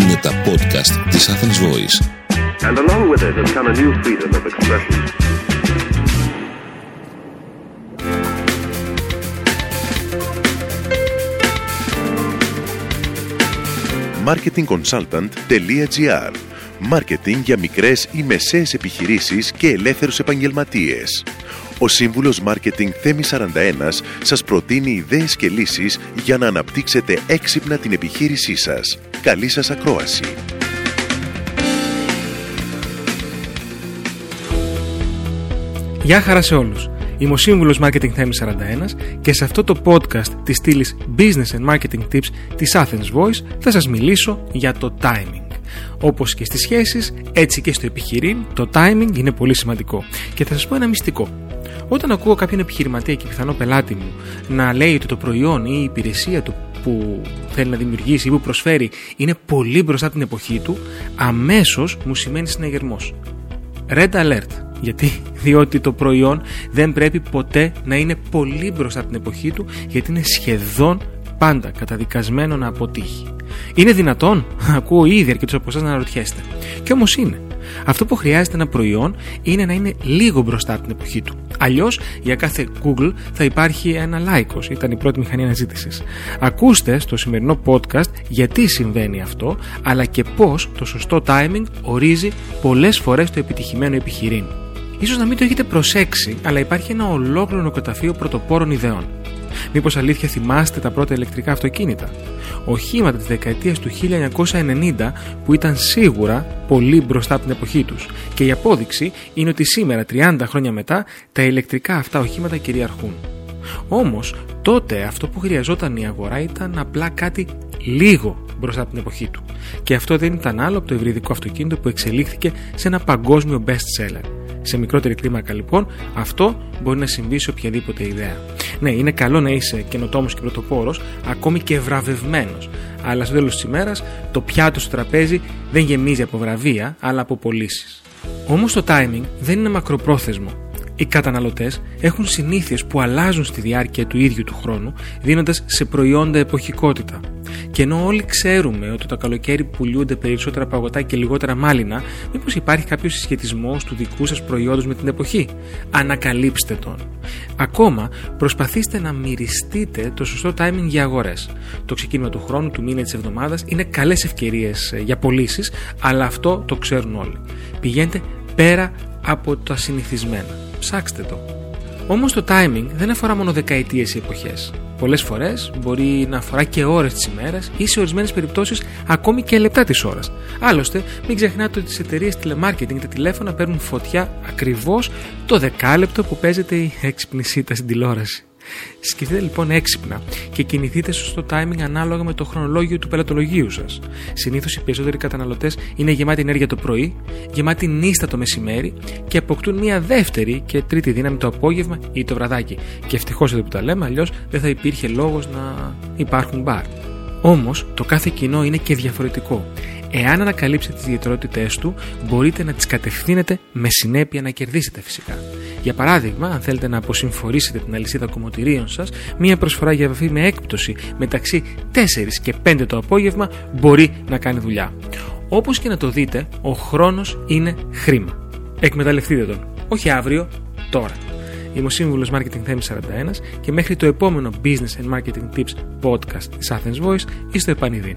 Είναι τα podcast της Athens Voice. And along with it has come a new freedom of expression. marketingconsultant.gr Μάρκετινγκ για μικρές ή μεσαίες επιχειρήσεις και ελεύθερους επαγγελματίες. Ο σύμβουλος Μάρκετινγκ Θέμη 41 σας προτείνει ιδέες και λύσεις για να αναπτύξετε έξυπνα την επιχείρησή σας. Καλή σας ακρόαση! Γεια χαρά σε όλους. Είμαι ο σύμβουλος Marketing Θέμη 41 και σε αυτό το podcast της στήλης Business and Marketing Tips της Athens Voice θα σας μιλήσω για το timing. Όπως και στις σχέσεις, έτσι και στο επιχειρήν, το timing είναι πολύ σημαντικό. Και θα σας πω ένα μυστικό. Όταν ακούω κάποιον επιχειρηματία και πιθανό πελάτη μου να λέει ότι το προϊόν ή η υπηρεσία του που θέλει να δημιουργήσει ή που προσφέρει είναι πολύ μπροστά την εποχή του, αμέσως μου σημαίνει συναγερμός. Red alert. Γιατί, διότι το προϊόν δεν πρέπει ποτέ να είναι πολύ μπροστά την εποχή του, γιατί είναι σχεδόν πάντα καταδικασμένο να αποτύχει. Είναι δυνατόν, ακούω ήδη αρκετούς από εσάς να αναρωτιέστε. Και όμως είναι. Αυτό που χρειάζεται ένα προϊόν είναι να είναι λίγο μπροστά από την εποχή του. Αλλιώς για κάθε Google θα υπάρχει ένα Lycos, ήταν η πρώτη μηχανή αναζήτησης. Ακούστε στο σημερινό podcast γιατί συμβαίνει αυτό, αλλά και πώς το σωστό timing ορίζει πολλές φορές το επιτυχημένο επιχειρήν. Ίσως να μην το έχετε προσέξει, αλλά υπάρχει ένα ολόκληρο νοικοταφείο πρωτοπόρων ιδεών. Μήπως αλήθεια θυμάστε τα πρώτα ηλεκτρικά αυτοκίνητα; Οχήματα της δεκαετίας του 1990 που ήταν σίγουρα πολύ μπροστά από την εποχή τους. Και η απόδειξη είναι ότι σήμερα 30 χρόνια μετά τα ηλεκτρικά αυτά οχήματα κυριαρχούν. Όμως τότε αυτό που χρειαζόταν η αγορά ήταν απλά κάτι λίγο μπροστά από την εποχή του. Και αυτό δεν ήταν άλλο από το ευρυδικό αυτοκίνητο που εξελίχθηκε σε ένα παγκόσμιο best seller. Σε μικρότερη κλίμακα λοιπόν, αυτό μπορεί να συμβεί σε οποιαδήποτε ιδέα. Ναι, είναι καλό να είσαι καινοτόμος και πρωτοπόρος, ακόμη και βραβευμένος. Αλλά στο τέλος της ημέρας, το πιάτο στο τραπέζι δεν γεμίζει από βραβεία, αλλά από πωλήσεις. Όμως το timing δεν είναι μακροπρόθεσμο. Οι καταναλωτές έχουν συνήθειες που αλλάζουν στη διάρκεια του ίδιου του χρόνου, δίνοντας σε προϊόντα εποχικότητα. Και ενώ όλοι ξέρουμε ότι το καλοκαίρι πουλούνται περισσότερα παγωτά και λιγότερα μάλινα, μήπως υπάρχει κάποιος συσχετισμός του δικού σας προϊόντος με την εποχή; Ανακαλύψτε τον. Ακόμα, προσπαθήστε να μυριστείτε το σωστό timing για αγορές. Το ξεκίνημα του χρόνου, του μήνα της εβδομάδας είναι καλές ευκαιρίες ε, για πωλήσεις, αλλά αυτό το ξέρουν όλοι. Πηγαίνετε πέρα από τα συνηθισμένα. Ψάξτε το. Όμως το timing δεν αφορά μόνο δεκαετίες ή εποχές. Πολλές φορές μπορεί να αφορά και ώρες της ημέρας ή σε ορισμένες περιπτώσεις ακόμη και λεπτά της ώρας. Άλλωστε, μην ξεχνάτε ότι τις εταιρείες τηλεμάρκετινγκ τα τηλέφωνα παίρνουν φωτιά ακριβώς το δεκάλεπτο που παίζεται η έξυπνη σίτα στην τηλεόραση. Σκεφτείτε λοιπόν έξυπνα και κινηθείτε στο timing ανάλογα με το χρονολόγιο του πελατολογίου σας. Συνήθως οι περισσότεροι καταναλωτές είναι γεμάτοι ενέργεια το πρωί, γεμάτοι νύστα το μεσημέρι και αποκτούν μια δεύτερη και τρίτη δύναμη το απόγευμα ή το βραδάκι. Και ευτυχώς εδώ που τα λέμε, αλλιώς δεν θα υπήρχε λόγος να υπάρχουν μπαρ. Όμως το κάθε κοινό είναι και διαφορετικό. Εάν ανακαλύψετε τις ιδιαιτερότητές του, μπορείτε να τις κατευθύνετε με συνέπεια να κερδίσετε φυσικά. Για παράδειγμα, αν θέλετε να αποσυμφορήσετε την αλυσίδα κομμωτηρίων σας, μία προσφορά για επαφή με έκπτωση μεταξύ 4 και 5 το απόγευμα μπορεί να κάνει δουλειά. Όπως και να το δείτε, ο χρόνος είναι χρήμα. Εκμεταλλευτείτε τον. Όχι αύριο, τώρα. Είμαι ο σύμβουλος Marketing Theme 41 και μέχρι το επόμενο Business and Marketing Tips podcast της Athens Voice είστε επανειδήν.